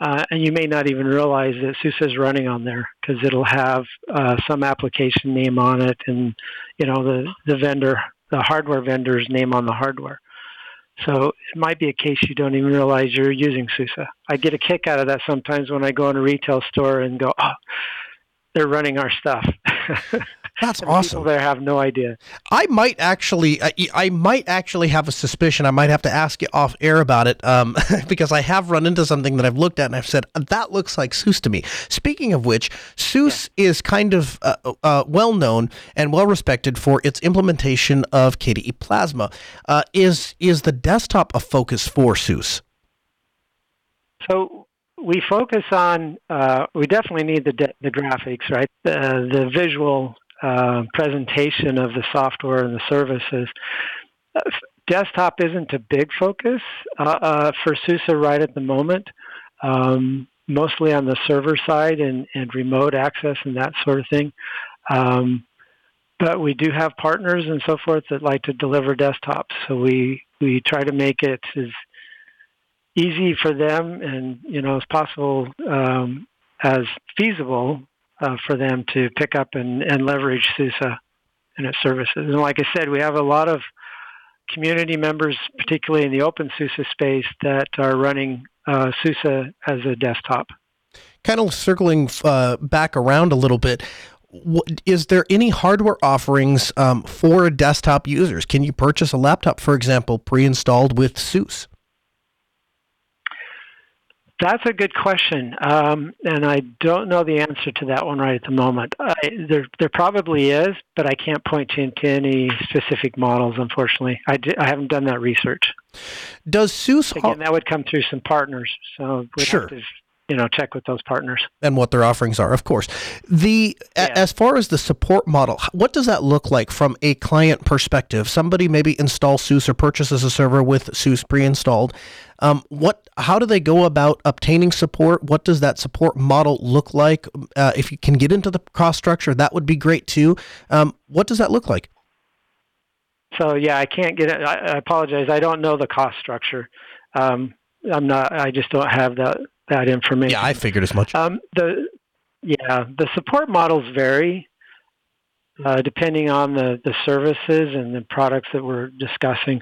uh, and you may not even realize that SUSE is running on there because it'll have uh, some application name on it, and you know the the vendor, the hardware vendor's name on the hardware. So it might be a case you don't even realize you're using SUSE. I get a kick out of that sometimes when I go in a retail store and go, oh, they're running our stuff. That's awesome. People there have no idea. I might actually, I, I, might actually have a suspicion. I might have to ask you off air about it um, because I have run into something that I've looked at and I've said that looks like SUSE to me. Speaking of which, SUSE yeah. is kind of uh, uh, well known and well respected for its implementation of KDE Plasma. Uh, is is the desktop a focus for SUSE? So we focus on uh, we definitely need the the graphics right? The the visual uh, presentation of the software and the services. Uh, desktop isn't a big focus uh, uh, for SUSE right at the moment um, mostly on the server side and, and remote access and that sort of thing. Um, but we do have partners and so forth that like to deliver desktops. So we we try to make it as easy for them and you know as possible um, as feasible uh, for them to pick up and, and leverage SUSE and its services. And like I said, we have a lot of community members, particularly in the open SUSE space, that are running uh, SUSE as a desktop. Kind of circling uh, back around a little bit, is there any hardware offerings um, for desktop users? Can you purchase a laptop, for example, pre-installed with SUSE? That's a good question, um, and I don't know the answer to that one right at the moment. I, there, there probably is, but I can't point to, to any specific models. Unfortunately, I, I haven't done that research. Does SUSE again? That would come through some partners, so we'd sure. have to you know check with those partners and what their offerings are of course the yeah. as far as the support model what does that look like from a client perspective somebody maybe installs SUSE or purchases a server with SUSE pre-installed um, what how do they go about obtaining support what does that support model look like uh, if you can get into the cost structure that would be great too um, what does that look like so yeah, I can't get it. I, I apologize. I don't know the cost structure. Um, I'm not. I just don't have that that information. Yeah, I figured as much. Um, the yeah, the support models vary uh, depending on the the services and the products that we're discussing.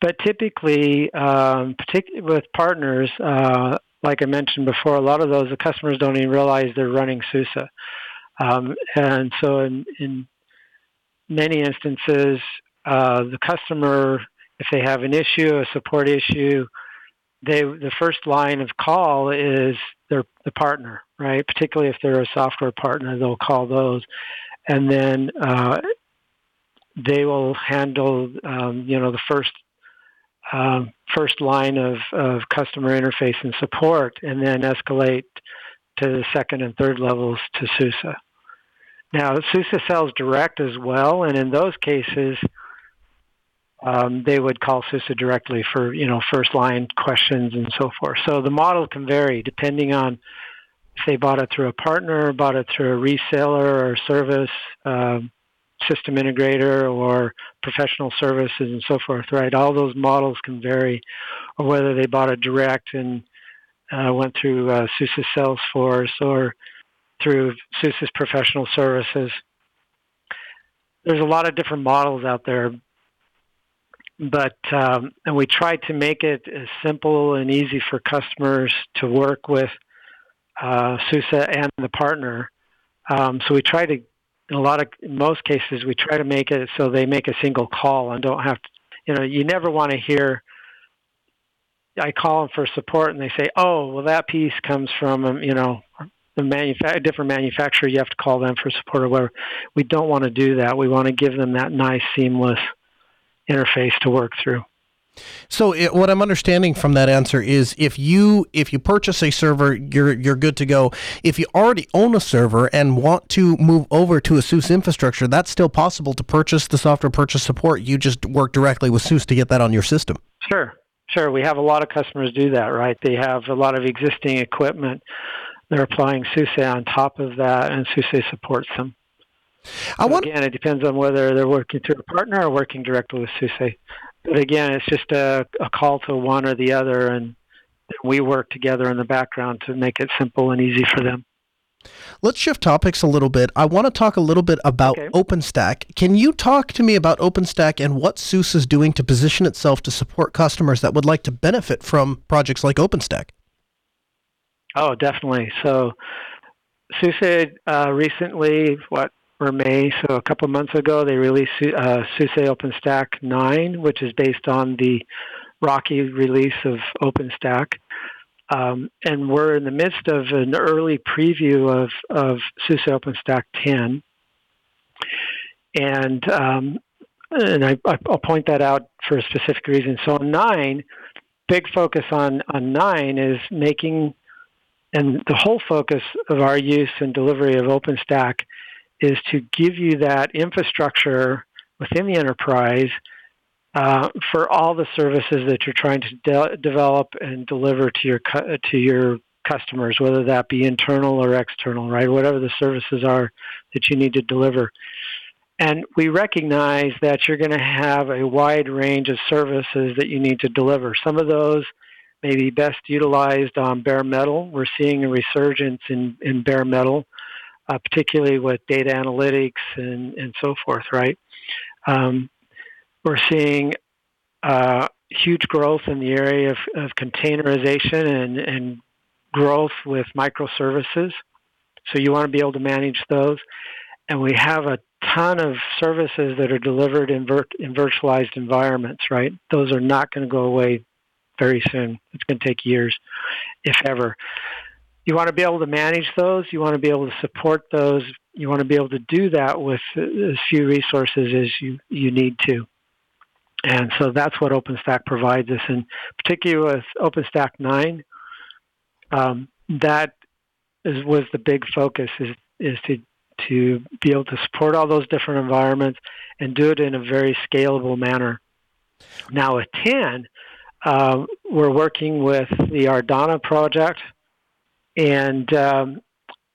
But typically, um, particularly with partners, uh, like I mentioned before, a lot of those the customers don't even realize they're running SUSE, um, and so in, in many instances, uh, the customer, if they have an issue, a support issue, they the first line of call is their the partner, right? Particularly if they're a software partner, they'll call those, and then uh, they will handle um, you know the first um, first line of, of customer interface and support, and then escalate to the second and third levels to SUSE. Now, SUSE sells direct as well, and in those cases, um, they would call SUSE directly for you know first line questions and so forth. So the model can vary depending on if they bought it through a partner, bought it through a reseller or service uh, system integrator or professional services and so forth. Right, all those models can vary, or whether they bought it direct and uh, went through uh, SUSE Salesforce or through SUSE's professional services. There's a lot of different models out there, but um, and we tried to make it as simple and easy for customers to work with uh, SUSE and the partner. Um, so we try to, in a lot of, in most cases, we try to make it so they make a single call and don't have to. You know, you never want to hear. I call them for support and they say, "Oh, well, that piece comes from um, you know the manufa- different manufacturer, you have to call them for support or whatever. We don't want to do that. We want to give them that nice, seamless interface to work through. So it, what I'm understanding from that answer is if you if you purchase a server, you're you're good to go. If you already own a server and want to move over to a SUSE infrastructure, that's still possible to purchase the software purchase support. You just work directly with SUSE to get that on your system. Sure, sure. We have a lot of customers do that, right? They have a lot of existing equipment they're applying SUSE on top of that, and SUSE supports them. I want again, it depends on whether they're working through a partner or working directly with SUSE. But again, it's just a, a call to one or the other, and we work together in the background to make it simple and easy for them. Let's shift topics a little bit. I want to talk a little bit about okay. OpenStack. Can you talk to me about OpenStack and what SUSE is doing to position itself to support customers that would like to benefit from projects like OpenStack? Oh, definitely. So SUSE uh, recently, what, or May, so a couple months ago, they released uh, SUSE OpenStack 9, which is based on the Rocky release of OpenStack. Um, and we're in the midst of an early preview of, of SUSE OpenStack 10. And um, and I, will point that out for a specific reason. So on 9, big focus on, on 9 is making and the whole focus of our use and delivery of OpenStack is to give you that infrastructure within the enterprise uh, for all the services that you're trying to de- develop and deliver to your cu- to your customers, whether that be internal or external, right? Whatever the services are that you need to deliver. And we recognize that you're going to have a wide range of services that you need to deliver. Some of those may be best utilized on bare metal. We're seeing a resurgence in, in bare metal, uh, particularly with data analytics and, and so forth, right? Um, we're seeing uh, huge growth in the area of, of containerization and, and growth with microservices. So you want to be able to manage those. And we have a ton of services that are delivered in, in virtualized environments, right? Those are not going to go away very soon. It's going to take years, if ever. You want to be able to manage those. You want to be able to support those. You want to be able to do that with as few resources as you, you need to. And so that's what OpenStack provides us. And particularly with OpenStack 9, um, that is, was the big focus is, is to, to be able to support all those different environments and do it in a very scalable manner. Now with 10, uh, we're working with the Ardana project, and um,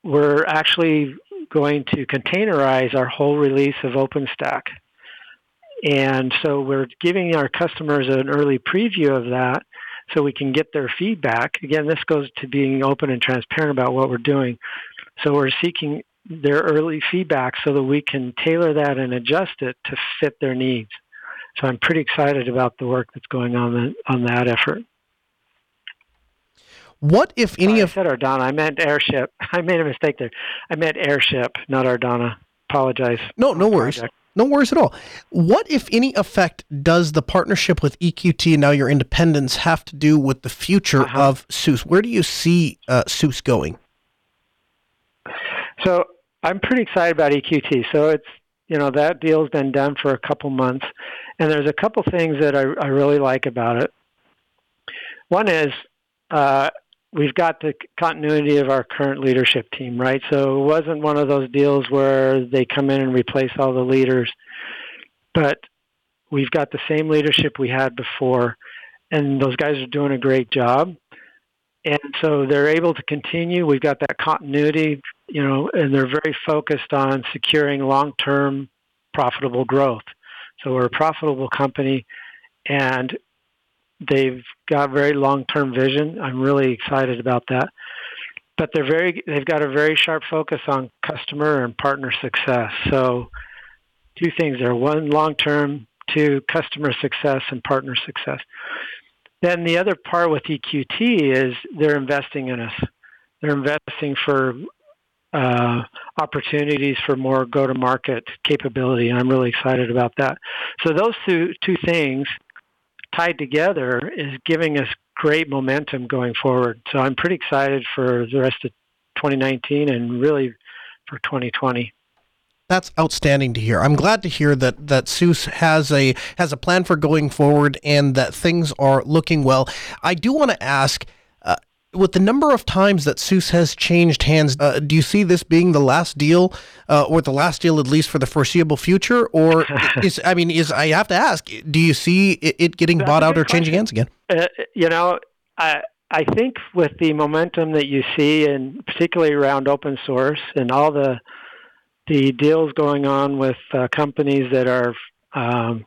we're actually going to containerize our whole release of OpenStack. And so we're giving our customers an early preview of that so we can get their feedback. Again, this goes to being open and transparent about what we're doing. So we're seeking their early feedback so that we can tailor that and adjust it to fit their needs. So I'm pretty excited about the work that's going on on that effort. What, if any, of I said Ardana? I meant airship. I made a mistake there. I meant airship, not Ardana. Apologize. No, no worries. Project. No worries at all. What, if any, effect does the partnership with EQT and now your independence have to do with the future uh-huh. of SUSE? Where do you see uh, going? So I'm pretty excited about EQT. So it's you know that deal's been done for a couple months, and there's a couple things that I, I really like about it. One is uh, we've got the continuity of our current leadership team, right? So it wasn't one of those deals where they come in and replace all the leaders, but we've got the same leadership we had before, and those guys are doing a great job. And so they're able to continue. We've got that continuity, you know, and they're very focused on securing long-term profitable growth. So we're a profitable company, and They've got very long-term vision. I'm really excited about that. But they're very they've got a very sharp focus on customer and partner success. So two things there. One long-term, two customer success and partner success. Then the other part with EQT is they're investing in us. They're investing for uh, opportunities for more go-to-market capability, and I'm really excited about that. So those two two things tied together is giving us great momentum going forward. So I'm pretty excited for the rest of 2019 and really for 2020. That's outstanding to hear. I'm glad to hear that that SUSE has a has a plan for going forward and that things are looking well. I do want to ask with the number of times that SUSE has changed hands, uh, do you see this being the last deal, uh, or the last deal at least for the foreseeable future, or is I mean, is I have to ask, do you see it, it getting That's bought out or changing hands again? Uh, you know, I I think with the momentum that you see, and particularly around open source and all the the deals going on with uh, companies that are um,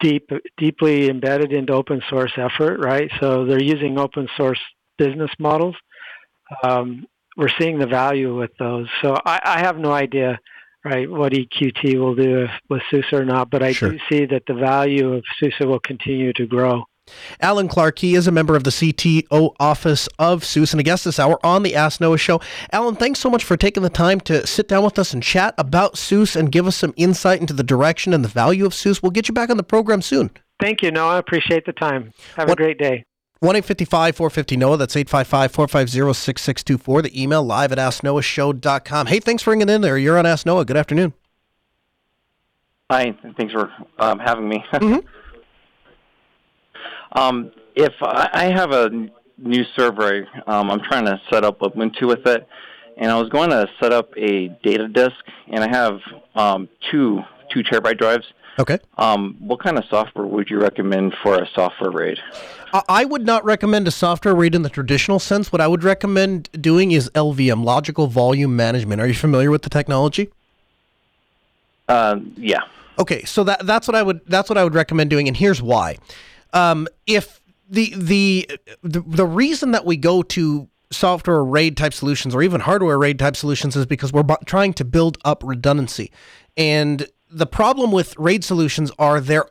deep deeply embedded into open source effort, right? So they're using open source business models. Um, we're seeing the value with those. So I, I, have no idea, right, what EQT will do if, with SUSE or not, but I sure. do see that the value of SUSE will continue to grow. Alan Clark, he is a member of the CTO office of SUSE and a guest this hour on the Ask Noah show. Alan, thanks so much for taking the time to sit down with us and chat about SUSE and give us some insight into the direction and the value of SUSE. We'll get you back on the program soon. Thank you, Noah. I appreciate the time. Have what, a great day. 1 450 Noah. That's 855 450 6624. The email live at AskNoahShow.com. Hey, thanks for ringing in there. You're on Ask Noah. Good afternoon. Hi. Thanks for um, having me. mm-hmm. um, if I, I, have a new server, um, I'm trying to set up Ubuntu with it, and I was going to set up a data disk, and I have um, two two terabyte drives. Okay. Um, what kind of software would you recommend for a software RAID? I would not recommend a software RAID in the traditional sense. What I would recommend doing is LVM, Logical Volume Management. Are you familiar with the technology? Uh, yeah. Okay, so that that's what I would that's what I would recommend doing, and here's why. Um, if the, the the the reason that we go to software RAID type solutions or even hardware RAID type solutions is because we're b- trying to build up redundancy. And the problem with RAID solutions are they're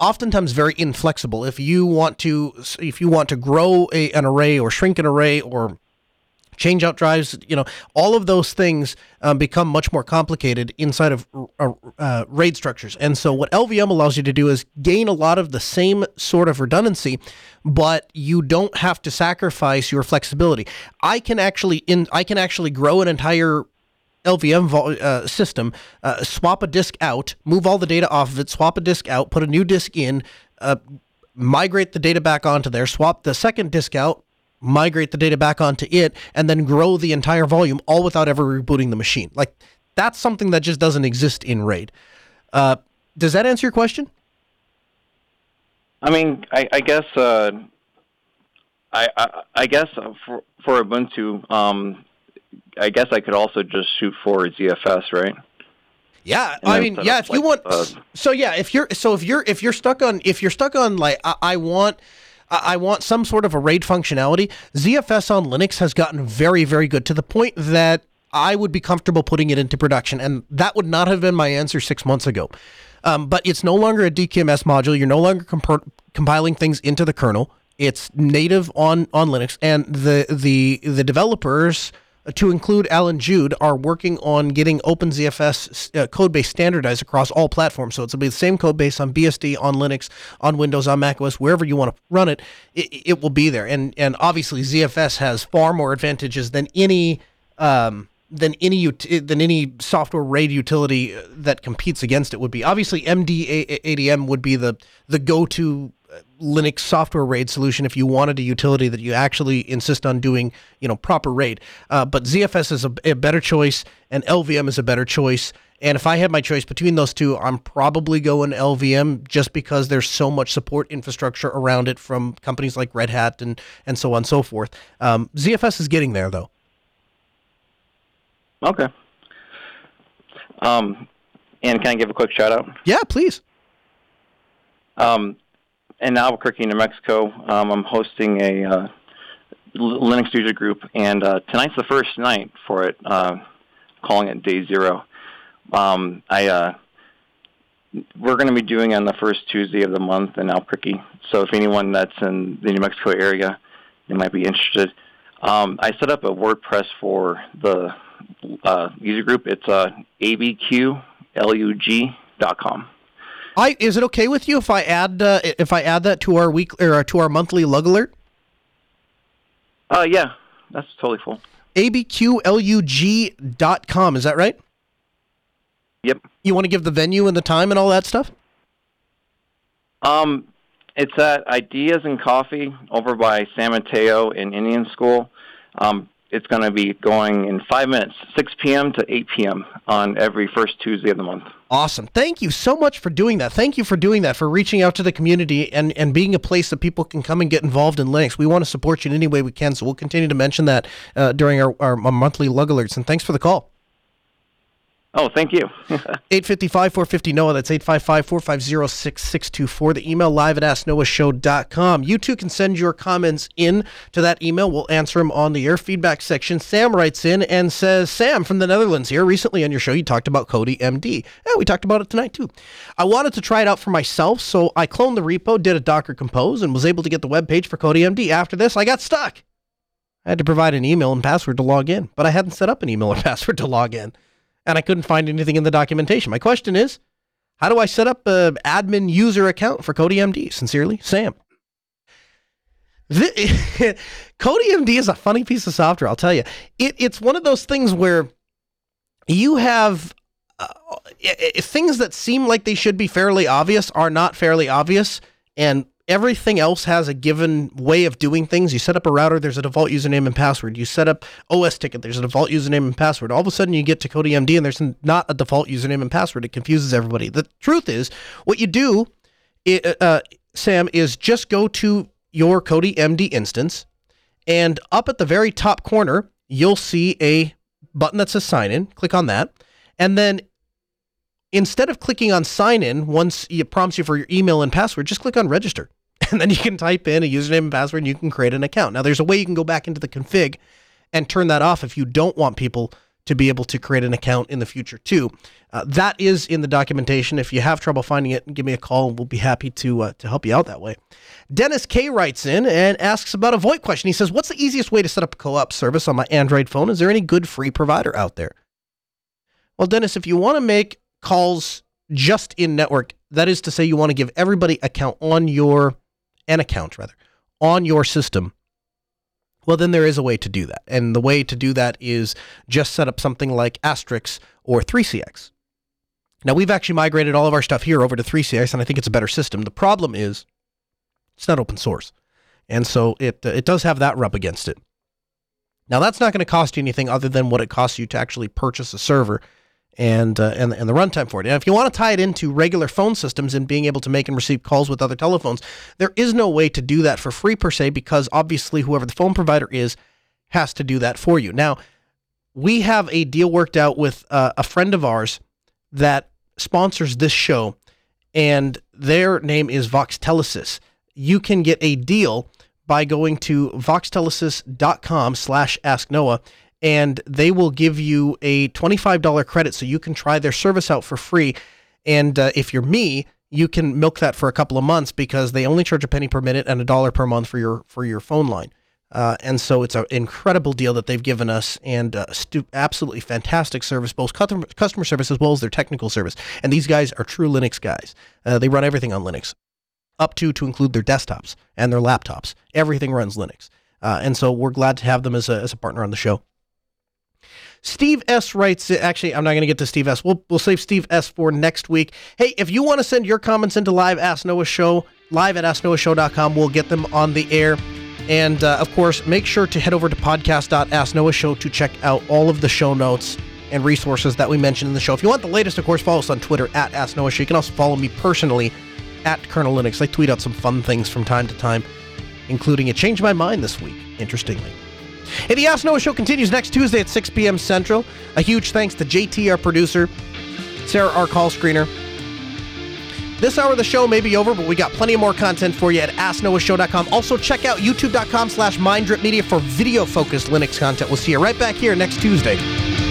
oftentimes very inflexible. If you want to if you want to grow a, an array or shrink an array or change out drives, you know, all of those things um, become much more complicated inside of uh, uh, RAID structures. And so, what LVM allows you to do is gain a lot of the same sort of redundancy, but you don't have to sacrifice your flexibility. I can actually in I can actually grow an entire LVM uh, system, uh, swap a disk out, move all the data off of it, swap a disk out, put a new disk in, uh, migrate the data back onto there, swap the second disk out, migrate the data back onto it, and then grow the entire volume all without ever rebooting the machine. Like that's something that just doesn't exist in RAID. Uh, does that answer your question? I mean, I, I guess uh, I, I, I guess for for Ubuntu, um, I guess I could also just shoot for ZFS, right? Yeah, I mean, yeah. If like, you want, uh, so yeah, if you're, so if you're, if you're stuck on, if you're stuck on, like, I, I want, I want some sort of a RAID functionality. ZFS on Linux has gotten very, very good to the point that I would be comfortable putting it into production, and that would not have been my answer six months ago. Um, but it's no longer a DKMS module. You're no longer comp- compiling things into the kernel. It's native on on Linux, and the the the developers to include Allan Jude, are working on getting OpenZFS uh, code base standardized across all platforms. So to be the same code base on BSD, on Linux, on Windows, on macOS, wherever you want to run it, it, it will be there. And and obviously ZFS has far more advantages than any um, than any than any software RAID utility that competes against it would be. Obviously, MDADM would be the the go to Linux software RAID solution if you wanted a utility that you actually insist on doing, you know, proper RAID. Uh, but ZFS is a, a, better choice, and LVM is a better choice. And if I had my choice between those two, I'm probably going LVM just because there's so much support infrastructure around it from companies like Red Hat and and so on and so forth. Um, ZFS is getting there though. Okay. Um, and can I give a quick shout out? Yeah, please. Um, in Albuquerque, New Mexico. Um, I'm hosting a uh, Linux user group, and uh, tonight's the first night for it, uh, calling it Day Zero. Um, I uh, we're going to be doing on the first Tuesday of the month in Albuquerque. So if anyone that's in the New Mexico area, they might be interested. Um, I set up a WordPress for the uh, user group. It's uh, abqlug.com. I is it okay with you if I add uh, if I add that to our week or to our monthly lug alert? Uh, yeah, that's totally full. abqlug.com, is that right? Yep. You want to give the venue and the time and all that stuff? Um, it's at Ideas and Coffee over by San Mateo in Indian School. Um, it's going to be going in five minutes, 6 p.m. to 8 p.m. on every first Tuesday of the month. Awesome. Thank you so much for doing that. Thank you for doing that, for reaching out to the community and, and being a place that people can come and get involved in Linux. We want to support you in any way we can, so we'll continue to mention that uh, during our, our, our monthly lug alerts. And thanks for the call. Oh, thank you. 855 450 NOAH. That's 855 450 6624. The email live at asknoahshow.com. You too can send your comments in to that email. We'll answer them on the air feedback section. Sam writes in and says, Sam from the Netherlands here. Recently on your show, you talked about CodiMD. Yeah, we talked about it tonight too. I wanted to try it out for myself, so I cloned the repo, did a Docker compose, and was able to get the web page for CodiMD. After this, I got stuck. I had to provide an email and password to log in, but I hadn't set up an email or password to log in and I couldn't find anything in the documentation. My question is, how do I set up an admin user account for MD? Sincerely, Sam. The, MD is a funny piece of software, I'll tell you. It, it's one of those things where you have uh, things that seem like they should be fairly obvious are not fairly obvious, and everything else has a given way of doing things. You set up a router, there's a default username and password. You set up osTicket, there's a default username and password. All of a sudden, you get to CodiMD and there's not a default username and password. It confuses everybody. The truth is, what you do, uh, Sam, is just go to your CodiMD instance, and up at the very top corner, you'll see a button that says sign in. Click on that. And then instead of clicking on sign in once it prompts you for your email and password, just click on register. and then you can type in a username and password and you can create an account. Now, there's a way you can go back into the config and turn that off if you don't want people to be able to create an account in the future too. Uh, that is in the documentation. If you have trouble finding it, give me a call and we'll be happy to uh, to help you out that way. Dennis K writes in and asks about a VoIP question. He says, "What's the easiest way to set up a co-op service on my Android phone? Is there any good free provider out there?" Well, Dennis, if you want to make calls just in network, that is to say, you want to give everybody account on your an account rather on your system, well, then there is a way to do that. And the way to do that is just set up something like Asterisk or 3CX. Now, we've actually migrated all of our stuff here over to 3CX, and I think it's a better system. The problem is it's not open source. And so it, uh, it does have that rub against it. Now, that's not going to cost you anything other than what it costs you to actually purchase a server and uh, and and the runtime for it. And if you want to tie it into regular phone systems and being able to make and receive calls with other telephones, there is no way to do that for free per se because obviously whoever the phone provider is has to do that for you. Now, we have a deal worked out with uh, a friend of ours that sponsors this show, and their name is Voxtelesys. You can get a deal by going to voxtelesys.com slash ask Noah and they will give you a $25 credit so you can try their service out for free. And uh, if you're me, you can milk that for a couple of months because they only charge a penny per minute and a dollar per month for your for your phone line. Uh, and so it's an incredible deal that they've given us and uh, stu- absolutely fantastic service, both customer, customer service as well as their technical service. And these guys are true Linux guys. Uh, they run everything on Linux, up to to include their desktops and their laptops. Everything runs Linux. Uh, and so we're glad to have them as a, as a partner on the show. Steve S writes, actually, I'm not going to get to Steve S. We'll, we'll save Steve S for next week. Hey, if you want to send your comments into live Ask Noah Show, live at AskNoahShow.com, we'll get them on the air. And uh, of course, make sure to head over to podcast.asknoahshow to check out all of the show notes and resources that we mentioned in the show. If you want the latest, of course, follow us on Twitter at AskNoahShow. You can also follow me personally at Kernel Linux. I tweet out some fun things from time to time, including it changed my mind this week, interestingly. And the Ask Noah Show continues next Tuesday at 6 p.m. Central. A huge thanks to JT, our producer, Sarah, our call screener. This hour of the show may be over, but we got plenty of more content for you at AskNoahShow.com. Also, check out YouTube.com slash MindDripMedia for video-focused Linux content. We'll see you right back here next Tuesday.